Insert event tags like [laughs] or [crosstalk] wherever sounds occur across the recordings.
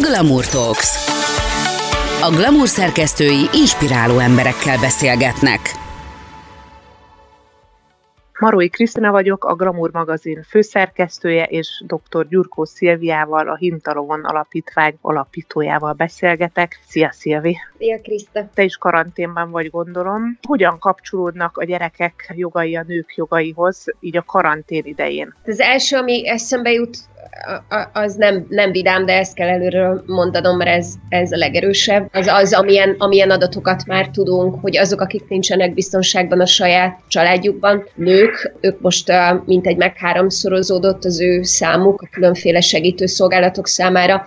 Glamour Talks. A Glamour szerkesztői inspiráló emberekkel beszélgetnek. Marói Krisztina vagyok, a Glamour magazin főszerkesztője, és dr. Gyurkó Szilviával, a Hintalovon Alapítvány alapítójával beszélgetek. Szia, Szilvi! Szia, Kriszta! Te is karanténban vagy, gondolom. Hogyan kapcsolódnak a gyerekek jogai a nők jogaihoz, így a karantén idején? Az első, ami eszembe jut, az nem, nem vidám, de ezt kell előről mondanom, mert ez, ez a legerősebb. Az az, amilyen, amilyen adatokat már tudunk, hogy azok, akik nincsenek biztonságban a saját családjukban, nők, ők most mintegy meg háromszorozódott az ő számuk a különféle segítőszolgálatok számára,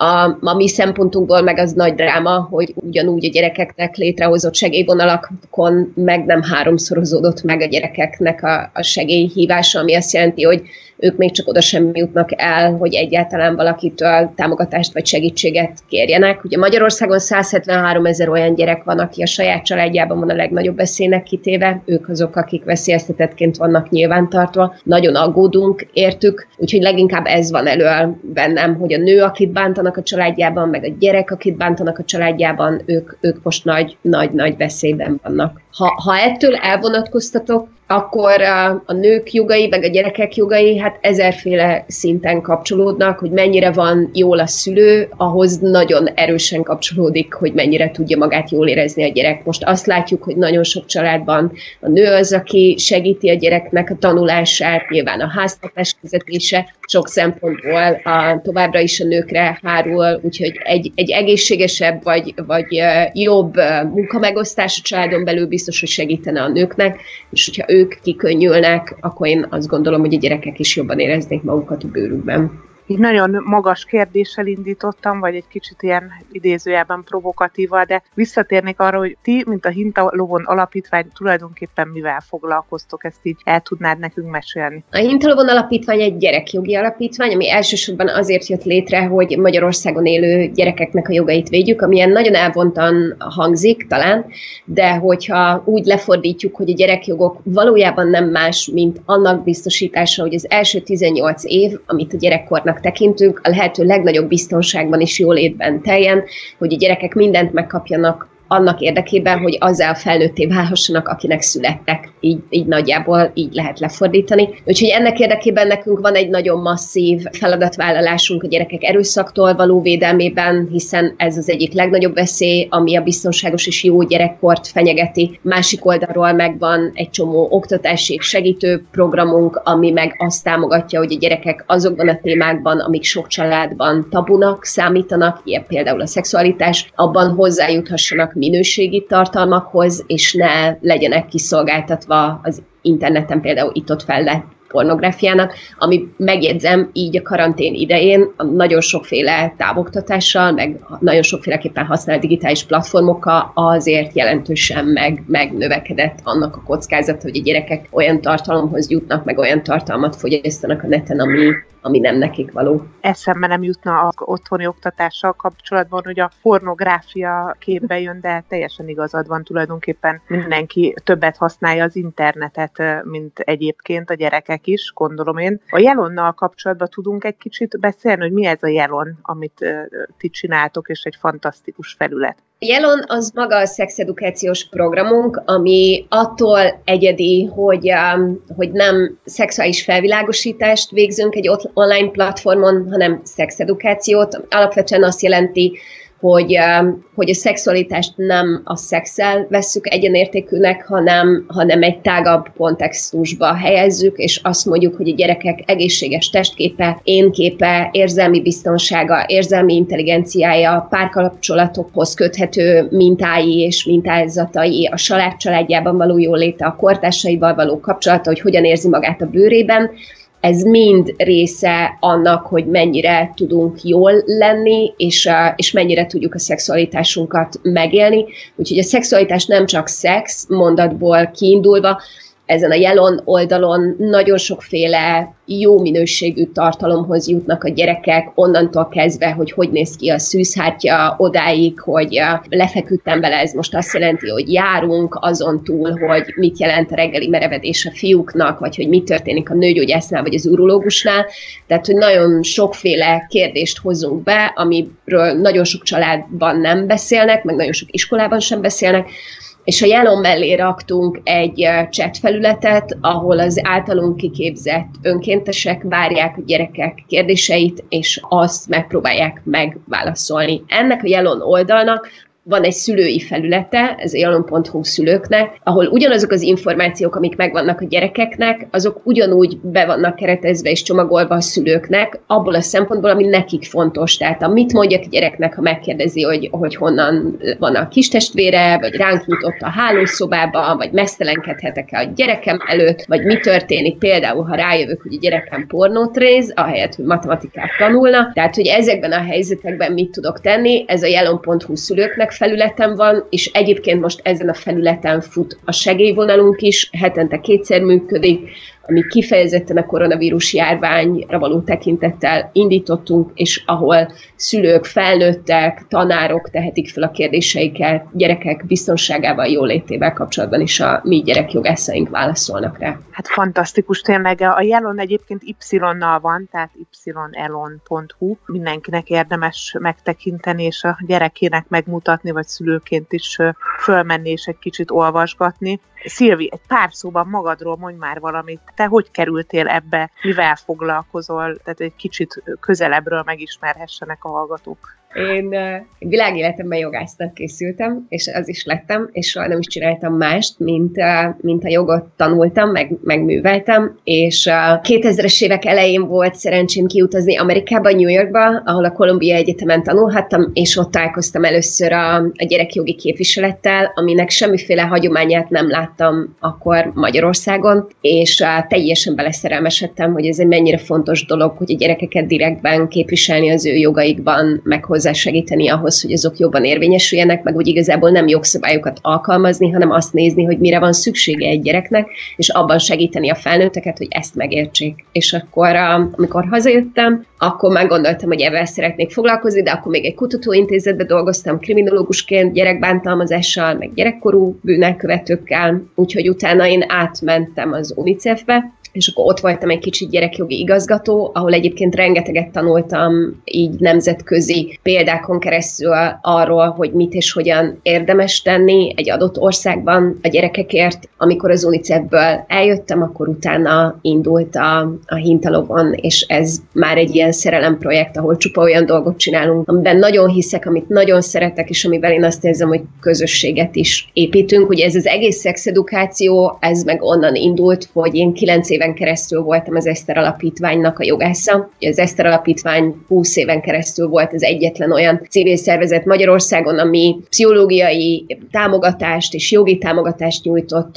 a, a mi szempontunkból meg az nagy dráma, hogy ugyanúgy a gyerekeknek létrehozott segélyvonalakon meg nem háromszorozódott meg a gyerekeknek a, a segélyhívása, ami azt jelenti, hogy ők még csak oda sem jutnak el, hogy egyáltalán valakitől támogatást vagy segítséget kérjenek. Ugye Magyarországon 173 ezer olyan gyerek van, aki a saját családjában van a legnagyobb veszélynek kitéve, ők azok, akik veszélyeztetettként vannak nyilvántartva. Nagyon aggódunk értük, úgyhogy leginkább ez van elő bennem, hogy a nő, akit bántanak a családjában, meg a gyerek, akit bántanak a családjában, ők, ők most nagy, nagy, nagy veszélyben vannak. Ha, ha ettől elvonatkoztatok, akkor a, a nők jogai, meg a gyerekek jogai, hát ezerféle szinten kapcsolódnak, hogy mennyire van jól a szülő, ahhoz nagyon erősen kapcsolódik, hogy mennyire tudja magát jól érezni a gyerek. Most azt látjuk, hogy nagyon sok családban a nő az, aki segíti a gyereknek a tanulását, nyilván a háztartás vezetése sok szempontból a, továbbra is a nőkre hárul, úgyhogy egy, egy egészségesebb vagy, vagy jobb munkamegosztás a családon belül biztos, hogy segítene a nőknek, és hogyha ők kikönnyülnek, akkor én azt gondolom, hogy a gyerekek is jobban éreznék magukat a bőrükben így nagyon magas kérdéssel indítottam, vagy egy kicsit ilyen idézőjelben provokatíval, de visszatérnék arra, hogy ti, mint a Hinta Lovon Alapítvány tulajdonképpen mivel foglalkoztok, ezt így el tudnád nekünk mesélni? A Hinta Lovon Alapítvány egy gyerekjogi alapítvány, ami elsősorban azért jött létre, hogy Magyarországon élő gyerekeknek a jogait védjük, amilyen nagyon elvontan hangzik talán, de hogyha úgy lefordítjuk, hogy a gyerekjogok valójában nem más, mint annak biztosítása, hogy az első 18 év, amit a gyerekkornak tekintünk, a lehető legnagyobb biztonságban és jólétben teljen, hogy a gyerekek mindent megkapjanak annak érdekében, hogy azzal felnőtté válhassanak, akinek születtek. Így, így nagyjából így lehet lefordítani. Úgyhogy ennek érdekében nekünk van egy nagyon masszív feladatvállalásunk a gyerekek erőszaktól való védelmében, hiszen ez az egyik legnagyobb veszély, ami a biztonságos és jó gyerekkort fenyegeti. Másik oldalról megvan egy csomó oktatási segítő programunk, ami meg azt támogatja, hogy a gyerekek azokban a témákban, amik sok családban tabunak számítanak, ilyen például a szexualitás, abban hozzájuthassanak minőségi tartalmakhoz, és ne legyenek kiszolgáltatva az interneten például itt-ott fel pornográfiának, ami megjegyzem így a karantén idején nagyon sokféle távoktatással, meg nagyon sokféleképpen használt digitális platformokkal azért jelentősen meg, megnövekedett annak a kockázata, hogy a gyerekek olyan tartalomhoz jutnak, meg olyan tartalmat fogyasztanak a neten, ami, ami nem nekik való. Eszembe nem jutna az otthoni oktatással kapcsolatban, hogy a pornográfia képbe jön, de teljesen igazad van tulajdonképpen. Mindenki többet használja az internetet, mint egyébként a gyerekek is, gondolom én. A jelonnal kapcsolatban tudunk egy kicsit beszélni, hogy mi ez a jelon, amit ti csináltok, és egy fantasztikus felület. Jelon az maga a szexedukációs programunk, ami attól egyedi, hogy, um, hogy nem szexuális felvilágosítást végzünk egy online platformon, hanem szexedukációt. Alapvetően azt jelenti, hogy, hogy a szexualitást nem a szexel vesszük egyenértékűnek, hanem, hanem egy tágabb kontextusba helyezzük, és azt mondjuk, hogy a gyerekek egészséges testképe, énképe, érzelmi biztonsága, érzelmi intelligenciája, párkapcsolatokhoz köthető mintái és mintázatai, a család családjában való jóléte, a kortársaival való kapcsolata, hogy hogyan érzi magát a bőrében, ez mind része annak, hogy mennyire tudunk jól lenni, és, és mennyire tudjuk a szexualitásunkat megélni. Úgyhogy a szexualitás nem csak szex mondatból kiindulva, ezen a jelon oldalon nagyon sokféle jó minőségű tartalomhoz jutnak a gyerekek, onnantól kezdve, hogy hogy néz ki a szűzhártya, odáig, hogy lefeküdtem bele, ez most azt jelenti, hogy járunk azon túl, hogy mit jelent a reggeli merevedés a fiúknak, vagy hogy mi történik a nőgyógyásznál, vagy az urológusnál. Tehát, hogy nagyon sokféle kérdést hozunk be, amiről nagyon sok családban nem beszélnek, meg nagyon sok iskolában sem beszélnek, és a jelon mellé raktunk egy chat felületet, ahol az általunk kiképzett önkéntesek várják a gyerekek kérdéseit, és azt megpróbálják megválaszolni. Ennek a jelon oldalnak van egy szülői felülete, ez a jalon.hu szülőknek, ahol ugyanazok az információk, amik megvannak a gyerekeknek, azok ugyanúgy be vannak keretezve és csomagolva a szülőknek, abból a szempontból, ami nekik fontos. Tehát amit mondjak a gyereknek, ha megkérdezi, hogy, hogy honnan van a kis testvére, vagy ránk nyitott a hálószobába, vagy mesztelenkedhetek-e a gyerekem előtt, vagy mi történik például, ha rájövök, hogy a gyerekem pornót réz, ahelyett, hogy matematikát tanulna. Tehát, hogy ezekben a helyzetekben mit tudok tenni, ez a jelon.hu szülőknek felületen van, és egyébként most ezen a felületen fut a segélyvonalunk is, hetente kétszer működik, ami kifejezetten a koronavírus járványra való tekintettel indítottunk, és ahol szülők, felnőttek, tanárok tehetik fel a kérdéseiket, gyerekek biztonságával, jólétével kapcsolatban is a mi gyerekjogászaink válaszolnak rá. Hát fantasztikus tényleg. A jelon egyébként Y-nal van, tehát yelon.hu. Mindenkinek érdemes megtekinteni, és a gyerekének megmutatni, vagy szülőként is fölmenni és egy kicsit olvasgatni. Szilvi, egy pár szóban magadról mondj már valamit. Te hogy kerültél ebbe, mivel foglalkozol, tehát egy kicsit közelebbről megismerhessenek a hallgatók. Én világéletemben jogásznak készültem, és az is lettem, és soha nem is csináltam mást, mint, mint a jogot tanultam, meg, megműveltem, és 2000-es évek elején volt szerencsém kiutazni Amerikába, New Yorkba, ahol a Columbia Egyetemen tanulhattam, és ott találkoztam először a, a gyerekjogi képviselettel, aminek semmiféle hagyományát nem láttam akkor Magyarországon, és teljesen beleszerelmesedtem, hogy ez egy mennyire fontos dolog, hogy a gyerekeket direktben képviselni az ő jogaikban, meg hozzásegíteni ahhoz, hogy azok jobban érvényesüljenek, meg úgy igazából nem jogszabályokat alkalmazni, hanem azt nézni, hogy mire van szüksége egy gyereknek, és abban segíteni a felnőtteket, hogy ezt megértsék. És akkor, amikor hazajöttem, akkor már gondoltam, hogy ebben szeretnék foglalkozni, de akkor még egy kutatóintézetben dolgoztam kriminológusként, gyerekbántalmazással, meg gyerekkorú bűnelkövetőkkel, úgyhogy utána én átmentem az UNICEF-be, és akkor ott voltam egy kicsit gyerekjogi igazgató, ahol egyébként rengeteget tanultam így nemzetközi példákon keresztül arról, hogy mit és hogyan érdemes tenni egy adott országban a gyerekekért. Amikor az UNICEF-ből eljöttem, akkor utána indult a, a Hintalovon, és ez már egy ilyen szerelemprojekt, ahol csupa olyan dolgot csinálunk, amiben nagyon hiszek, amit nagyon szeretek, és amivel én azt érzem, hogy közösséget is építünk. Ugye ez az egész szexedukáció, ez meg onnan indult, hogy én kilenc éven keresztül voltam az Eszter Alapítványnak a jogásza. Az Eszter Alapítvány 20 éven keresztül volt az egyetlen olyan civil szervezet Magyarországon, ami pszichológiai támogatást és jogi támogatást nyújtott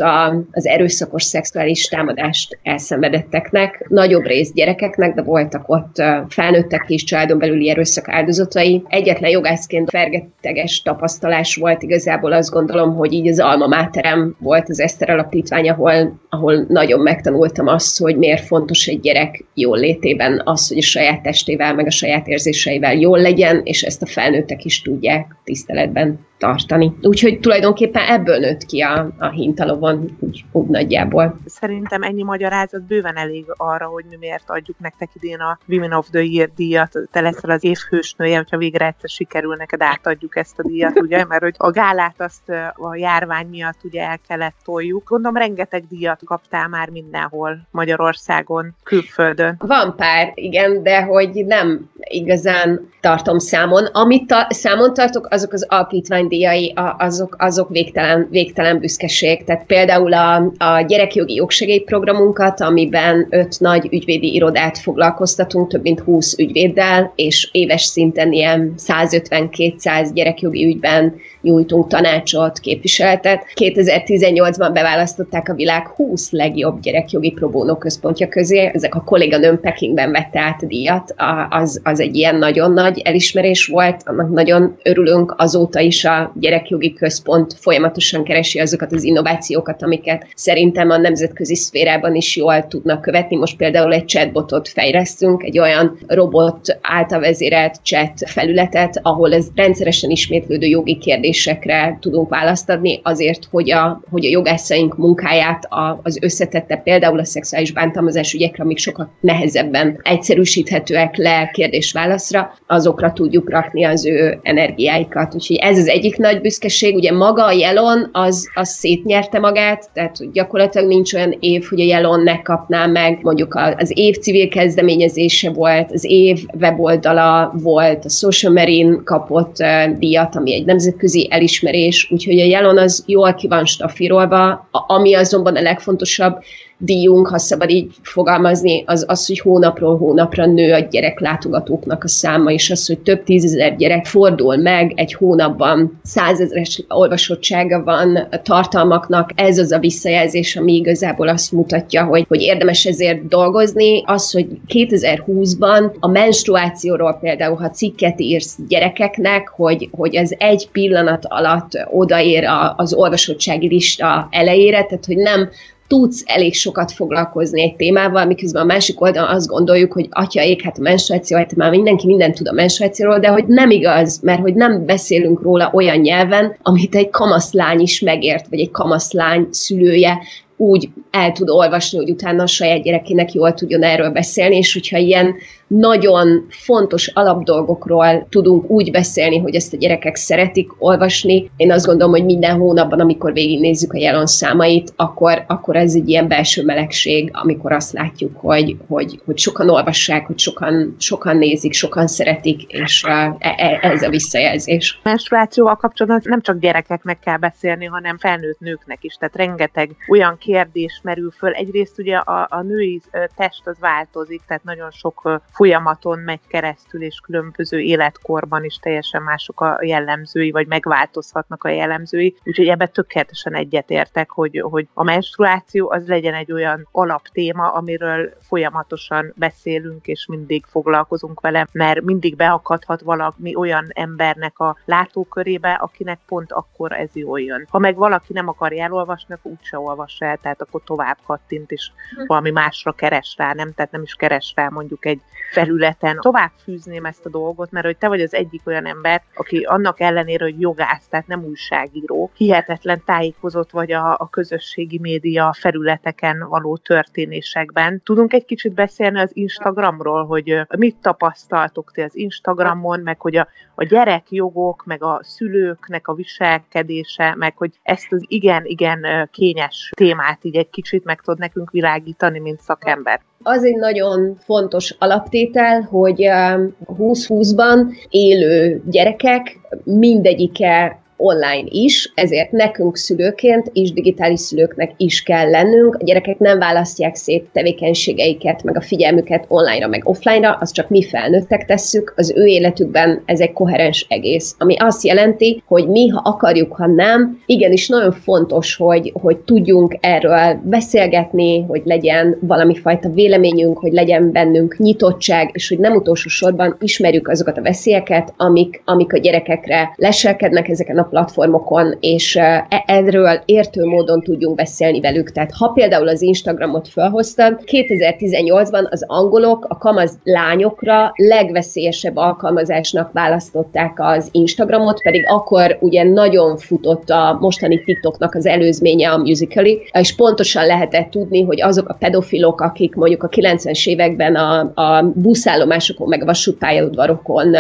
az erőszakos szexuális támadást elszenvedetteknek, nagyobb rész gyerekeknek, de voltak ott felnőttek is családon belüli erőszak áldozatai. Egyetlen jogászként fergeteges tapasztalás volt igazából azt gondolom, hogy így az alma máterem volt az Eszter Alapítvány, ahol, ahol nagyon megtanultam azt, hogy miért fontos egy gyerek jól létében az, hogy a saját testével, meg a saját érzéseivel jól legyen, és ezt a felnőttek is tudják tiszteletben tartani. Úgyhogy tulajdonképpen ebből nőtt ki a, a hintalovon úgy, úgy nagyjából. Szerintem ennyi magyarázat bőven elég arra, hogy mi miért adjuk nektek idén a Women of the Year díjat. Te leszel az évhősnője, hogyha végre egyszer sikerül neked átadjuk ezt a díjat, ugye? [laughs] Mert hogy a gálát azt a járvány miatt ugye el kellett toljuk. Gondolom rengeteg díjat kaptál már mindenhol Magyarországon, külföldön. Van pár, igen, de hogy nem igazán tartom számon. Amit ta- számon tartok, azok az alapítvány díjai azok, azok végtelen, végtelen büszkeség. Tehát például a, a gyerekjogi jogsegélyprogramunkat, amiben öt nagy ügyvédi irodát foglalkoztatunk, több mint 20 ügyvéddel, és éves szinten ilyen 150-200 gyerekjogi ügyben nyújtunk tanácsot, képviseletet. 2018-ban beválasztották a világ 20 legjobb gyerekjogi próbónó központja közé. Ezek a kolléganőm Pekingben vette át a díjat. Az, az egy ilyen nagyon nagy elismerés volt, annak nagyon örülünk. Azóta is a gyerekjogi központ folyamatosan keresi azokat az innovációkat, amiket szerintem a nemzetközi szférában is jól tudnak követni. Most például egy chatbotot fejlesztünk, egy olyan robot által vezérelt chat felületet, ahol ez rendszeresen ismétlődő jogi kérdésekre tudunk választ adni, azért, hogy a, hogy a jogászaink munkáját a, az összetette például a szexuális bántalmazás ügyekre, amik sokkal nehezebben egyszerűsíthetőek le kérdés-válaszra, azokra tudjuk rakni az ő energiáikat. Úgyhogy ez az egyik nagy büszkeség. Ugye maga a jelon az, az szétnyerte magát, tehát gyakorlatilag nincs olyan év, hogy a jelon ne kapná meg, mondjuk az év civil kezdeményezése volt, az év weboldala volt, a Social Marine kapott díjat, ami egy nemzetközi elismerés, úgyhogy a jelon az jól ki van stafírolva, ami azonban a legfontosabb, díjunk, ha szabad így fogalmazni, az az, hogy hónapról hónapra nő a gyereklátogatóknak a száma, és az, hogy több tízezer gyerek fordul meg egy hónapban, százezres olvasottsága van a tartalmaknak, ez az a visszajelzés, ami igazából azt mutatja, hogy, hogy érdemes ezért dolgozni. Az, hogy 2020-ban a menstruációról például, ha cikket írsz gyerekeknek, hogy, hogy ez egy pillanat alatt odaér az olvasottsági lista elejére, tehát hogy nem tudsz elég sokat foglalkozni egy témával, miközben a másik oldalon azt gondoljuk, hogy atya ég, hát a menstruáció, hát már mindenki mindent tud a menstruációról, de hogy nem igaz, mert hogy nem beszélünk róla olyan nyelven, amit egy kamaszlány is megért, vagy egy kamaszlány szülője úgy el tud olvasni, hogy utána a saját gyerekének jól tudjon erről beszélni, és hogyha ilyen nagyon fontos alapdolgokról tudunk úgy beszélni, hogy ezt a gyerekek szeretik olvasni. Én azt gondolom, hogy minden hónapban, amikor végignézzük a jelen számait, akkor, akkor ez egy ilyen belső melegség, amikor azt látjuk, hogy, hogy, hogy sokan olvassák, hogy sokan, sokan nézik, sokan szeretik, és e, e, ez a visszajelzés. A menstruációval kapcsolatban nem csak gyerekeknek kell beszélni, hanem felnőtt nőknek is. Tehát rengeteg olyan kérdés merül föl. Egyrészt ugye a, a női test az változik, tehát nagyon sok folyamaton megy keresztül, és különböző életkorban is teljesen mások a jellemzői, vagy megváltozhatnak a jellemzői. Úgyhogy ebben tökéletesen egyetértek, hogy, hogy a menstruáció az legyen egy olyan alaptéma, amiről folyamatosan beszélünk, és mindig foglalkozunk vele, mert mindig beakadhat valami olyan embernek a látókörébe, akinek pont akkor ez jól jön. Ha meg valaki nem akar elolvasni, akkor úgyse olvassa el, tehát akkor tovább kattint, és hm. valami másra keres rá, nem? Tehát nem is keres rá mondjuk egy felületen tovább fűzném ezt a dolgot, mert hogy te vagy az egyik olyan ember, aki annak ellenére, hogy jogász, tehát nem újságíró, hihetetlen tájékozott vagy a, a közösségi média felületeken való történésekben. Tudunk egy kicsit beszélni az Instagramról, hogy mit tapasztaltok ti az Instagramon, meg hogy a, a gyerekjogok, meg a szülőknek a viselkedése, meg hogy ezt az igen-igen kényes témát így egy kicsit meg tud nekünk világítani, mint szakember. Az egy nagyon fontos alaptétel, hogy 2020-ban um, élő gyerekek mindegyike online is, ezért nekünk szülőként és digitális szülőknek is kell lennünk. A gyerekek nem választják szét tevékenységeiket, meg a figyelmüket online-ra, meg offline-ra, azt csak mi felnőttek tesszük. Az ő életükben ez egy koherens egész, ami azt jelenti, hogy mi, ha akarjuk, ha nem, igenis nagyon fontos, hogy, hogy tudjunk erről beszélgetni, hogy legyen valami fajta véleményünk, hogy legyen bennünk nyitottság, és hogy nem utolsó sorban ismerjük azokat a veszélyeket, amik, amik a gyerekekre leselkednek ezeken a platformokon, és e, erről értő módon tudjunk beszélni velük. Tehát ha például az Instagramot felhoztam, 2018-ban az angolok a kamaz lányokra legveszélyesebb alkalmazásnak választották az Instagramot, pedig akkor ugye nagyon futott a mostani TikToknak az előzménye a Musical.ly, és pontosan lehetett tudni, hogy azok a pedofilok, akik mondjuk a 90-es években a, a buszállomásokon, meg a vasútpályaudvarokon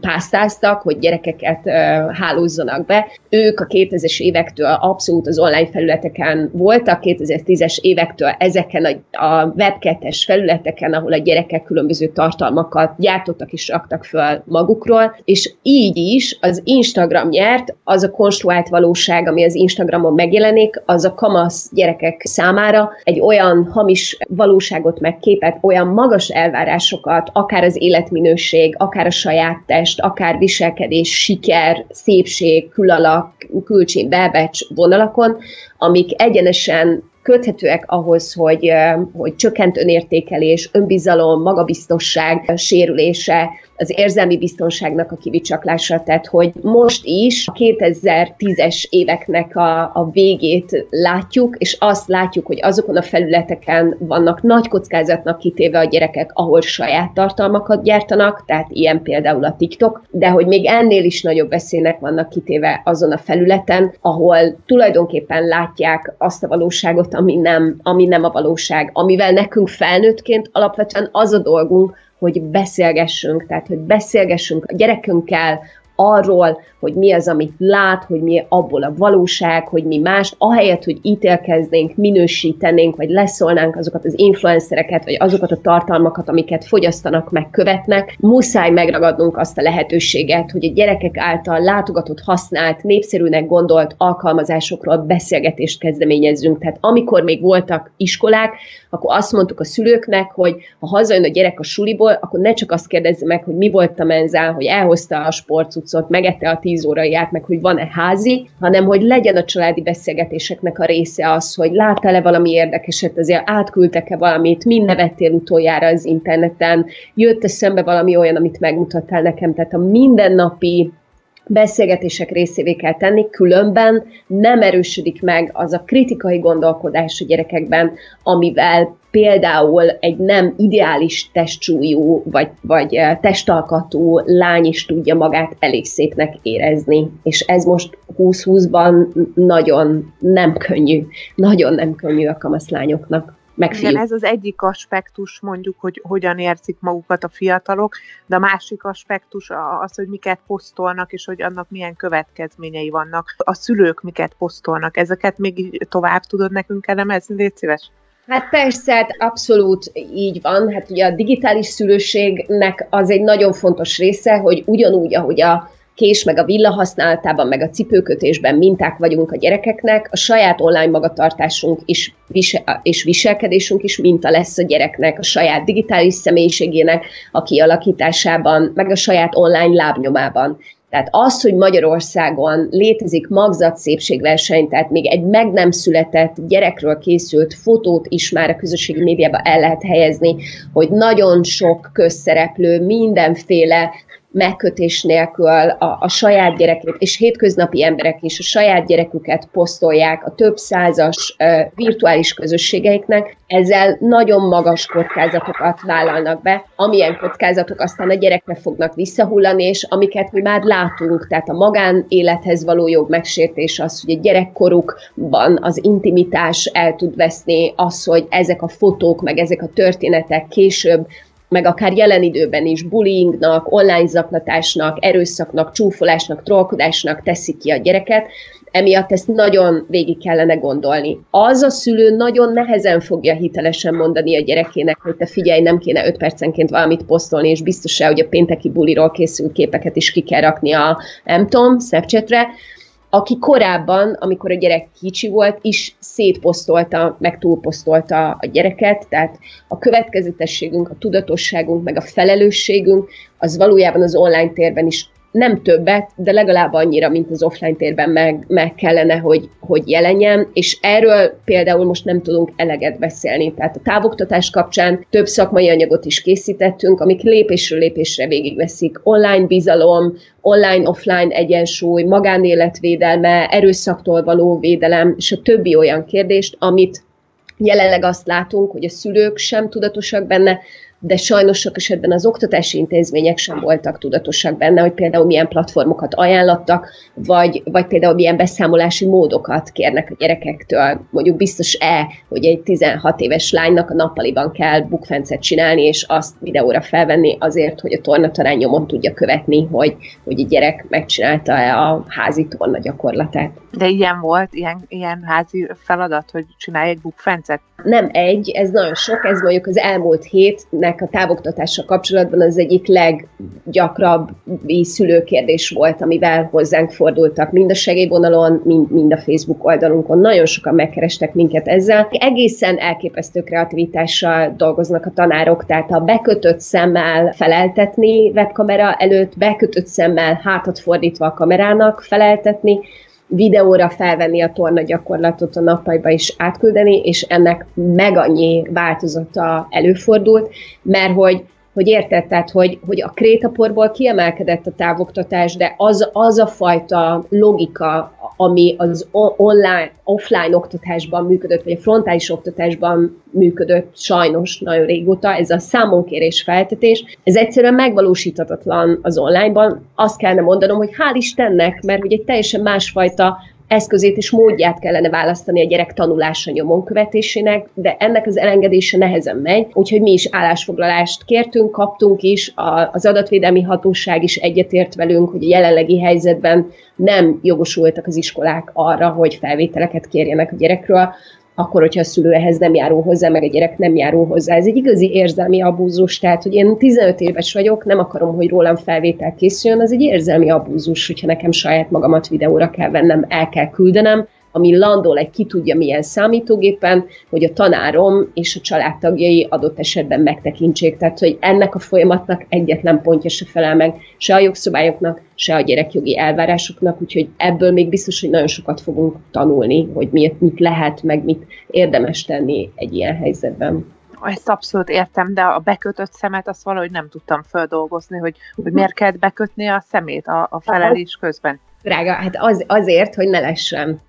pásztáztak, hogy gyerekeket hálózzanak mutatnak be. Ők a 2000-es évektől abszolút az online felületeken voltak, 2010-es évektől ezeken a, a webkettes felületeken, ahol a gyerekek különböző tartalmakat gyártottak és raktak föl magukról, és így is az Instagram nyert, az a konstruált valóság, ami az Instagramon megjelenik, az a kamasz gyerekek számára egy olyan hamis valóságot megképet, olyan magas elvárásokat, akár az életminőség, akár a saját test, akár viselkedés, siker, szépség, középség, külalak, külcsín, belbecs vonalakon, amik egyenesen köthetőek ahhoz, hogy, hogy csökkent önértékelés, önbizalom, magabiztosság sérülése, az érzelmi biztonságnak a kivicsaklása, tehát hogy most is a 2010-es éveknek a, a végét látjuk, és azt látjuk, hogy azokon a felületeken vannak nagy kockázatnak kitéve a gyerekek, ahol saját tartalmakat gyártanak, tehát ilyen például a TikTok, de hogy még ennél is nagyobb veszélynek vannak kitéve azon a felületen, ahol tulajdonképpen látják azt a valóságot, ami nem, ami nem a valóság, amivel nekünk felnőttként alapvetően az a dolgunk, hogy beszélgessünk, tehát hogy beszélgessünk a gyerekünkkel arról, hogy mi az, amit lát, hogy mi abból a valóság, hogy mi mást, ahelyett, hogy ítélkeznénk, minősítenénk, vagy leszólnánk azokat az influencereket, vagy azokat a tartalmakat, amiket fogyasztanak, meg követnek, muszáj megragadnunk azt a lehetőséget, hogy a gyerekek által látogatott, használt, népszerűnek gondolt alkalmazásokról beszélgetést kezdeményezzünk. Tehát amikor még voltak iskolák, akkor azt mondtuk a szülőknek, hogy ha hazajön a gyerek a suliból, akkor ne csak azt kérdezze meg, hogy mi volt a menzán, hogy elhozta a sportcuccot, megette a tíz óraiát, meg hogy van-e házi, hanem hogy legyen a családi beszélgetéseknek a része az, hogy láttál-e valami érdekeset, azért átküldtek-e valamit, mind nevettél utoljára az interneten, jött-e szembe valami olyan, amit megmutattál nekem, tehát a mindennapi beszélgetések részévé kell tenni, különben nem erősödik meg az a kritikai gondolkodás a gyerekekben, amivel például egy nem ideális testsúlyú vagy, vagy eh, testalkatú lány is tudja magát elég szépnek érezni. És ez most 20-20-ban nagyon nem könnyű, nagyon nem könnyű a kamaszlányoknak meg Igen, ez az egyik aspektus mondjuk, hogy hogyan érzik magukat a fiatalok, de a másik aspektus az, hogy miket posztolnak, és hogy annak milyen következményei vannak. A szülők miket posztolnak, ezeket még tovább tudod nekünk elemezni, légy szíves? Hát persze, hát abszolút így van. Hát ugye a digitális szülőségnek az egy nagyon fontos része, hogy ugyanúgy, ahogy a kés, meg a villa használatában, meg a cipőkötésben minták vagyunk a gyerekeknek, a saját online magatartásunk is, és viselkedésünk is minta lesz a gyereknek, a saját digitális személyiségének a kialakításában, meg a saját online lábnyomában. Tehát az, hogy Magyarországon létezik magzat szépségverseny, tehát még egy meg nem született gyerekről készült fotót is már a közösségi médiába el lehet helyezni, hogy nagyon sok közszereplő mindenféle megkötés nélkül a, a saját gyerekét, és hétköznapi emberek is a saját gyereküket posztolják a több százas uh, virtuális közösségeiknek, ezzel nagyon magas kockázatokat vállalnak be, amilyen kockázatok aztán a gyerekre fognak visszahullani, és amiket mi már látunk, tehát a magánélethez való jog megsértés az, hogy a gyerekkorukban az intimitás el tud veszni, az, hogy ezek a fotók, meg ezek a történetek később meg akár jelen időben is bullyingnak, online zaklatásnak, erőszaknak, csúfolásnak, trollkodásnak teszik ki a gyereket, emiatt ezt nagyon végig kellene gondolni. Az a szülő nagyon nehezen fogja hitelesen mondani a gyerekének, hogy te figyelj, nem kéne 5 percenként valamit posztolni, és biztos hogy a pénteki buliról készült képeket is ki kell rakni a, nem tudom, Snapchatre, aki korábban, amikor a gyerek kicsi volt, is szétposztolta, meg túlposztolta a gyereket, tehát a következetességünk, a tudatosságunk, meg a felelősségünk, az valójában az online térben is nem többet, de legalább annyira, mint az offline térben meg, meg kellene, hogy, hogy jelenjen, és erről például most nem tudunk eleget beszélni. Tehát a távoktatás kapcsán több szakmai anyagot is készítettünk, amik lépésről lépésre végigveszik. Online bizalom, online-offline egyensúly, magánéletvédelme, erőszaktól való védelem, és a többi olyan kérdést, amit jelenleg azt látunk, hogy a szülők sem tudatosak benne, de sajnos sok esetben az oktatási intézmények sem voltak tudatosak benne, hogy például milyen platformokat ajánlottak, vagy, vagy például milyen beszámolási módokat kérnek a gyerekektől. Mondjuk biztos-e, hogy egy 16 éves lánynak a nappaliban kell bukfencet csinálni, és azt videóra felvenni azért, hogy a tornatarány nyomon tudja követni, hogy, hogy a gyerek megcsinálta-e a házi torna gyakorlatát. De ilyen volt, ilyen, ilyen házi feladat, hogy csinálj egy bukfencet? Nem egy, ez nagyon sok, ez mondjuk az elmúlt hétnek embereknek a távoktatással kapcsolatban az egyik leggyakrabbi szülőkérdés volt, amivel hozzánk fordultak, mind a segélyvonalon, mind, mind a Facebook oldalunkon. Nagyon sokan megkerestek minket ezzel. Egészen elképesztő kreativitással dolgoznak a tanárok, tehát a bekötött szemmel feleltetni webkamera előtt, bekötött szemmel hátat fordítva a kamerának feleltetni, videóra felvenni a torna gyakorlatot a nappajba is átküldeni, és ennek meg annyi változata előfordult, mert hogy hogy érted, tehát, hogy, hogy a krétaporból kiemelkedett a távoktatás, de az, az a fajta logika, ami az online, offline oktatásban működött, vagy a frontális oktatásban működött sajnos nagyon régóta, ez a számonkérés feltetés, ez egyszerűen megvalósíthatatlan az onlineban. Azt kellene mondanom, hogy hál' Istennek, mert hogy egy teljesen másfajta eszközét és módját kellene választani a gyerek tanulása nyomon követésének, de ennek az elengedése nehezen megy, úgyhogy mi is állásfoglalást kértünk, kaptunk is, az adatvédelmi hatóság is egyetért velünk, hogy a jelenlegi helyzetben nem jogosultak az iskolák arra, hogy felvételeket kérjenek a gyerekről, akkor, hogyha a szülő ehhez nem járul hozzá, meg a gyerek nem járul hozzá. Ez egy igazi érzelmi abúzus, tehát, hogy én 15 éves vagyok, nem akarom, hogy rólam felvétel készüljön, az egy érzelmi abúzus, hogyha nekem saját magamat videóra kell vennem, el kell küldenem, ami landol egy ki tudja milyen számítógépen, hogy a tanárom és a családtagjai adott esetben megtekintsék. Tehát, hogy ennek a folyamatnak egyetlen pontja se felel meg se a jogszabályoknak, se a gyerekjogi elvárásoknak, úgyhogy ebből még biztos, hogy nagyon sokat fogunk tanulni, hogy mit, mit lehet, meg mit érdemes tenni egy ilyen helyzetben ezt abszolút értem, de a bekötött szemet azt valahogy nem tudtam földolgozni, hogy, hogy miért kell bekötni a szemét a, a felelés közben. Drága, hát az, azért, hogy ne lessen.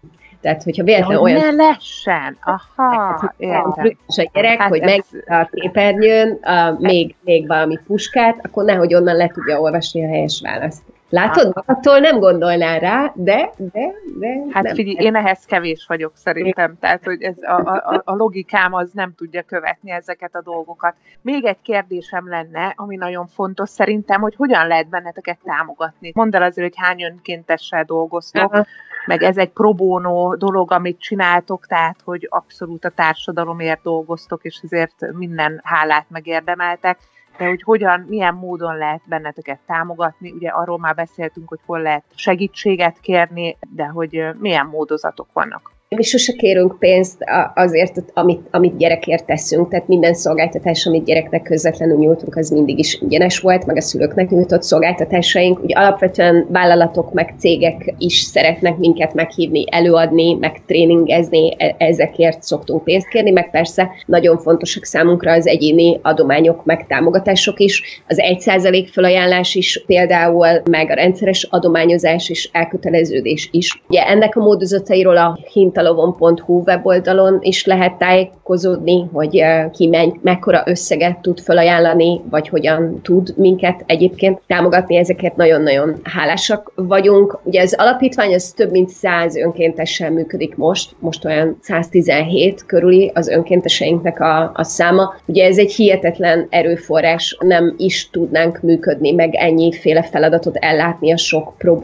Tehát, hogyha véletlenül olyan... ne lessen! Aha, értem. És a gyerek, hát hogy ez... meg a képernyőn a, még, még valami puskát, akkor nehogy onnan le tudja olvasni a helyes választ. Látod, attól nem gondolnál rá, de, de, de Hát nem. figyelj, én ehhez kevés vagyok szerintem, tehát hogy ez a, a, a logikám az nem tudja követni ezeket a dolgokat. Még egy kérdésem lenne, ami nagyon fontos szerintem, hogy hogyan lehet benneteket támogatni. Mondd el azért, hogy hány önkéntessel dolgoztok, Aha. meg ez egy pro bono dolog, amit csináltok, tehát hogy abszolút a társadalomért dolgoztok, és ezért minden hálát megérdemeltek de hogy hogyan, milyen módon lehet benneteket támogatni. Ugye arról már beszéltünk, hogy hol lehet segítséget kérni, de hogy milyen módozatok vannak. Mi sose kérünk pénzt azért, amit, amit gyerekért teszünk, tehát minden szolgáltatás, amit gyereknek közvetlenül nyújtunk, az mindig is ingyenes volt, meg a szülőknek nyújtott szolgáltatásaink. Ugye alapvetően vállalatok, meg cégek is szeretnek minket meghívni, előadni, meg tréningezni, e, ezekért szoktunk pénzt kérni, meg persze nagyon fontosak számunkra az egyéni adományok, meg támogatások is. Az 1% felajánlás is például, meg a rendszeres adományozás és elköteleződés is. Ugye ennek a módozatairól a hinta fiatalovon.hu weboldalon is lehet tájékozódni, hogy ki menj, mekkora összeget tud felajánlani, vagy hogyan tud minket egyébként támogatni, ezeket nagyon-nagyon hálásak vagyunk. Ugye az alapítvány az több mint 100 önkéntessel működik most, most olyan 117 körüli az önkénteseinknek a, a száma. Ugye ez egy hihetetlen erőforrás, nem is tudnánk működni, meg ennyiféle feladatot ellátni a sok pro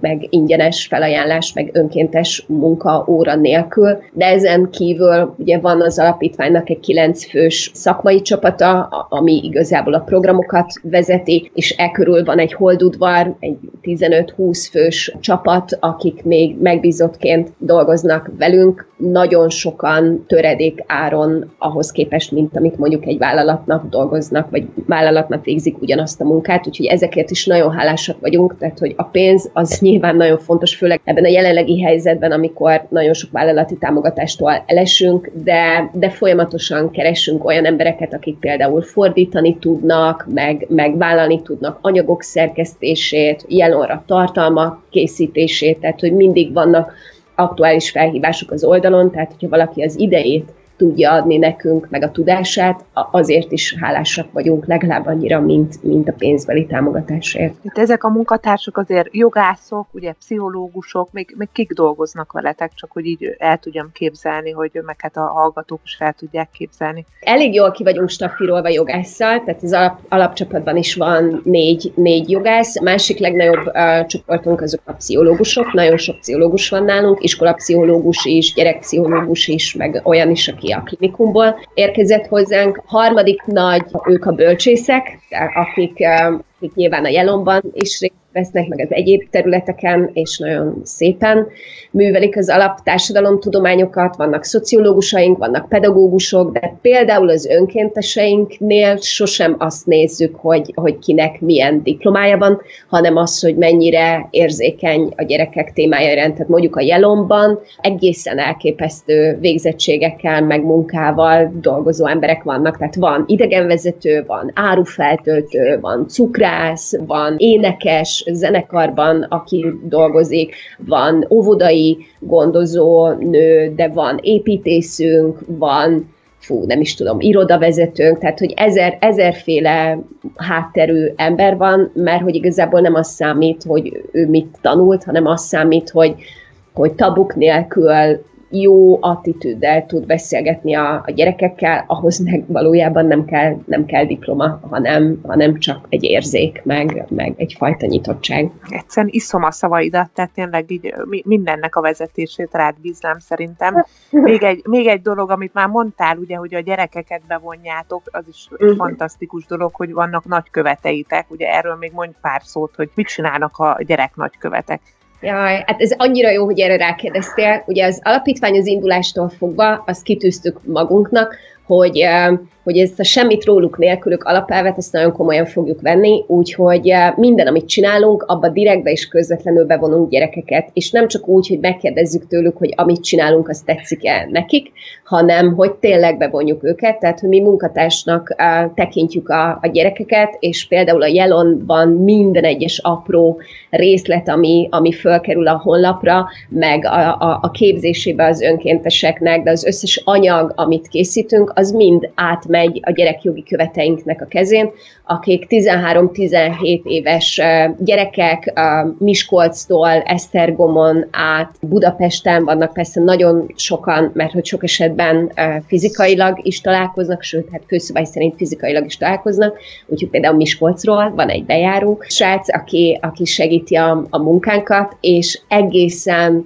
meg ingyenes felajánlás, meg önkéntes munka óra óra nélkül, de ezen kívül ugye van az alapítványnak egy kilenc fős szakmai csapata, ami igazából a programokat vezeti, és e körül van egy holdudvar, egy 15-20 fős csapat, akik még megbízottként dolgoznak velünk, nagyon sokan töredék áron ahhoz képest, mint amit mondjuk egy vállalatnak dolgoznak, vagy vállalatnak végzik ugyanazt a munkát, úgyhogy ezekért is nagyon hálásak vagyunk, tehát hogy a pénz az nyilván nagyon fontos, főleg ebben a jelenlegi helyzetben, amikor nagyon sok vállalati támogatástól elesünk, de, de folyamatosan keresünk olyan embereket, akik például fordítani tudnak, meg, meg vállalni tudnak anyagok szerkesztését, jelenra tartalmak készítését, tehát hogy mindig vannak aktuális felhívások az oldalon, tehát hogyha valaki az idejét tudja adni nekünk, meg a tudását, azért is hálásak vagyunk legalább annyira, mint, mint a pénzbeli támogatásért. Itt ezek a munkatársak azért jogászok, ugye pszichológusok, még, még kik dolgoznak veletek, csak hogy így el tudjam képzelni, hogy meg hát a hallgatók is fel tudják képzelni. Elég jól ki vagyunk staffirolva jogásszal, tehát az alap, alapcsapatban is van négy, négy jogász, másik legnagyobb uh, csoportunk azok a pszichológusok, nagyon sok pszichológus van nálunk, iskolapszichológus is, gyerekpszichológus is, meg olyan is, aki a klinikumból érkezett hozzánk. Harmadik nagy, ők a bölcsészek, akik, akik nyilván a jelomban is részt vesznek, meg az egyéb területeken, és nagyon szépen művelik az alaptársadalomtudományokat, vannak szociológusaink, vannak pedagógusok, de például az önkénteseinknél sosem azt nézzük, hogy, hogy kinek milyen diplomája van, hanem az, hogy mennyire érzékeny a gyerekek témája iránt. Tehát mondjuk a jelomban egészen elképesztő végzettségekkel, meg munkával dolgozó emberek vannak. Tehát van idegenvezető, van árufeltöltő, van cukrász, van énekes, zenekarban, aki dolgozik, van óvodai gondozó nő, de van építészünk, van fú, nem is tudom, irodavezetőnk, tehát hogy ezer, ezerféle hátterű ember van, mert hogy igazából nem az számít, hogy ő mit tanult, hanem az számít, hogy, hogy tabuk nélkül jó attitűddel tud beszélgetni a, a gyerekekkel, ahhoz meg valójában nem kell, nem kell diploma, hanem, hanem csak egy érzék, meg, meg egyfajta nyitottság. Egyszerűen iszom a szavaidat, tehát tényleg így mindennek a vezetését rád bíznám szerintem. [laughs] Még egy, még egy dolog, amit már mondtál, ugye, hogy a gyerekeket bevonjátok, az is egy uh-huh. fantasztikus dolog, hogy vannak nagyköveteitek, ugye erről még mondj pár szót, hogy mit csinálnak a gyerek nagykövetek. Jaj, hát ez annyira jó, hogy erre rákérdeztél. Ugye az alapítvány az indulástól fogva, azt kitűztük magunknak, hogy hogy ezt a semmit róluk nélkülük alapelvet, ezt nagyon komolyan fogjuk venni, úgyhogy minden, amit csinálunk, abba direktbe és közvetlenül bevonunk gyerekeket, és nem csak úgy, hogy megkérdezzük tőlük, hogy amit csinálunk, az tetszik-e nekik, hanem hogy tényleg bevonjuk őket, tehát hogy mi munkatársnak tekintjük a, a gyerekeket, és például a jelonban minden egyes apró részlet, ami, ami fölkerül a honlapra, meg a, a, a képzésébe az önkénteseknek, de az összes anyag, amit készítünk, az mind át megy a gyerekjogi követeinknek a kezén, akik 13-17 éves gyerekek Miskolctól, Esztergomon át Budapesten vannak persze nagyon sokan, mert hogy sok esetben fizikailag is találkoznak, sőt, hát főszabály szerint fizikailag is találkoznak, úgyhogy például Miskolcról van egy bejáró srác, aki, aki segíti a, a munkánkat, és egészen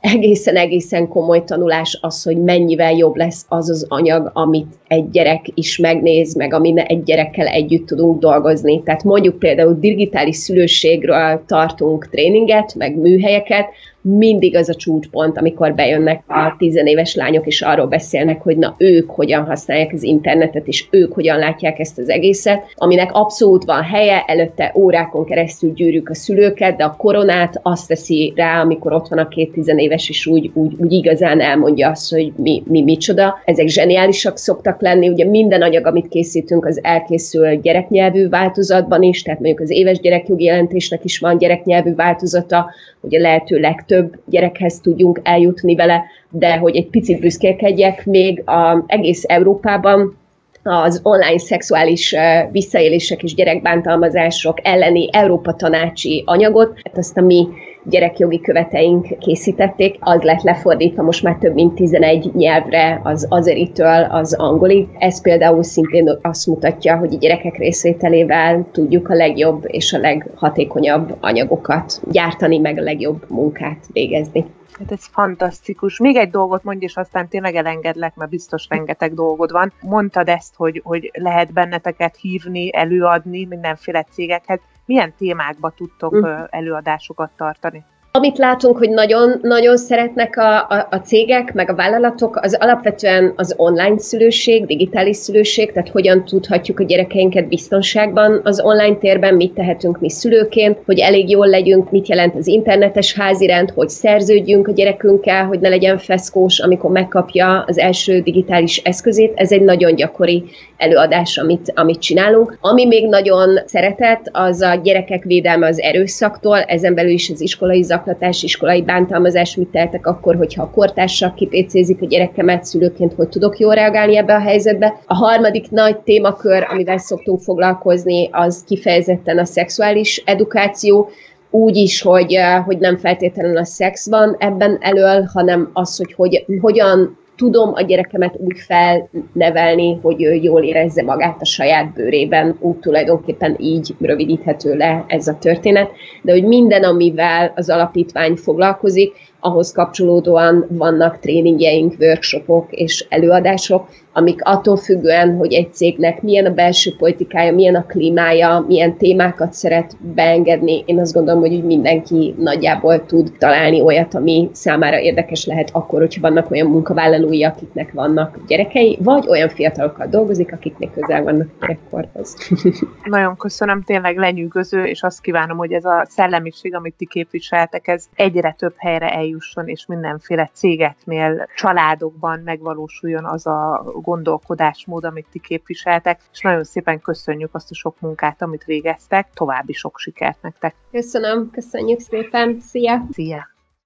egészen-egészen komoly tanulás az, hogy mennyivel jobb lesz az az anyag, amit egy gyerek is megnéz, meg amin egy gyerekkel együtt tudunk dolgozni. Tehát mondjuk például digitális szülőségről tartunk tréninget, meg műhelyeket, mindig az a csúcspont, amikor bejönnek a tizenéves lányok, és arról beszélnek, hogy na ők hogyan használják az internetet, és ők hogyan látják ezt az egészet, aminek abszolút van helye, előtte órákon keresztül gyűrjük a szülőket, de a koronát azt teszi rá, amikor ott van a két tizenéves, és úgy, úgy, úgy igazán elmondja azt, hogy mi, mi micsoda. Ezek zseniálisak szoktak lenni, ugye minden anyag, amit készítünk, az elkészül gyereknyelvű változatban is, tehát mondjuk az éves gyerekjogi jelentésnek is van gyereknyelvű változata, hogy a lehető legtöbb gyerekhez tudjunk eljutni vele, de hogy egy picit büszkélkedjek, még a, egész Európában az online szexuális visszaélések és gyerekbántalmazások elleni Európa tanácsi anyagot, hát azt a mi gyerekjogi követeink készítették, az lett lefordítva most már több mint 11 nyelvre, az azeritől az angolig. Ez például szintén azt mutatja, hogy a gyerekek részvételével tudjuk a legjobb és a leghatékonyabb anyagokat gyártani, meg a legjobb munkát végezni. Hát ez fantasztikus. Még egy dolgot mondj, és aztán tényleg elengedlek, mert biztos rengeteg dolgod van. Mondtad ezt, hogy, hogy lehet benneteket hívni, előadni mindenféle cégekhez. Milyen témákba tudtok mm. előadásokat tartani? Amit látunk, hogy nagyon-nagyon szeretnek a, a, a cégek, meg a vállalatok, az alapvetően az online szülőség, digitális szülőség, tehát hogyan tudhatjuk a gyerekeinket biztonságban az online térben, mit tehetünk mi szülőként, hogy elég jól legyünk, mit jelent az internetes házirend, hogy szerződjünk a gyerekünkkel, hogy ne legyen feszkós, amikor megkapja az első digitális eszközét. Ez egy nagyon gyakori előadás, amit, amit csinálunk. Ami még nagyon szeretett, az a gyerekek védelme az erőszaktól, ezen belül is az iskolai zaklatás, iskolai bántalmazás, mit tehetek akkor, hogyha a kortársak kipécézik a gyerekemet szülőként, hogy tudok jól reagálni ebbe a helyzetbe. A harmadik nagy témakör, amivel szoktunk foglalkozni, az kifejezetten a szexuális edukáció, úgy is, hogy, hogy nem feltétlenül a szex van ebben elől, hanem az, hogy, hogy hogyan tudom a gyerekemet úgy felnevelni, hogy jól érezze magát a saját bőrében, úgy tulajdonképpen így rövidíthető le ez a történet, de hogy minden, amivel az alapítvány foglalkozik, ahhoz kapcsolódóan vannak tréningjeink, workshopok és előadások, amik attól függően, hogy egy cégnek milyen a belső politikája, milyen a klímája, milyen témákat szeret beengedni, én azt gondolom, hogy mindenki nagyjából tud találni olyat, ami számára érdekes lehet akkor, hogyha vannak olyan munkavállalói, akiknek vannak gyerekei, vagy olyan fiatalokkal dolgozik, akiknek közel vannak gyerekkorhoz. [laughs] Nagyon köszönöm, tényleg lenyűgöző, és azt kívánom, hogy ez a szellemiség, amit ti képviseltek, ez egyre több helyre eljusson, és mindenféle cégeknél, családokban megvalósuljon az a gondolkodásmód, amit ti képviseltek, és nagyon szépen köszönjük azt a sok munkát, amit végeztek, további sok sikert nektek. Köszönöm, köszönjük szépen, szia! Szia!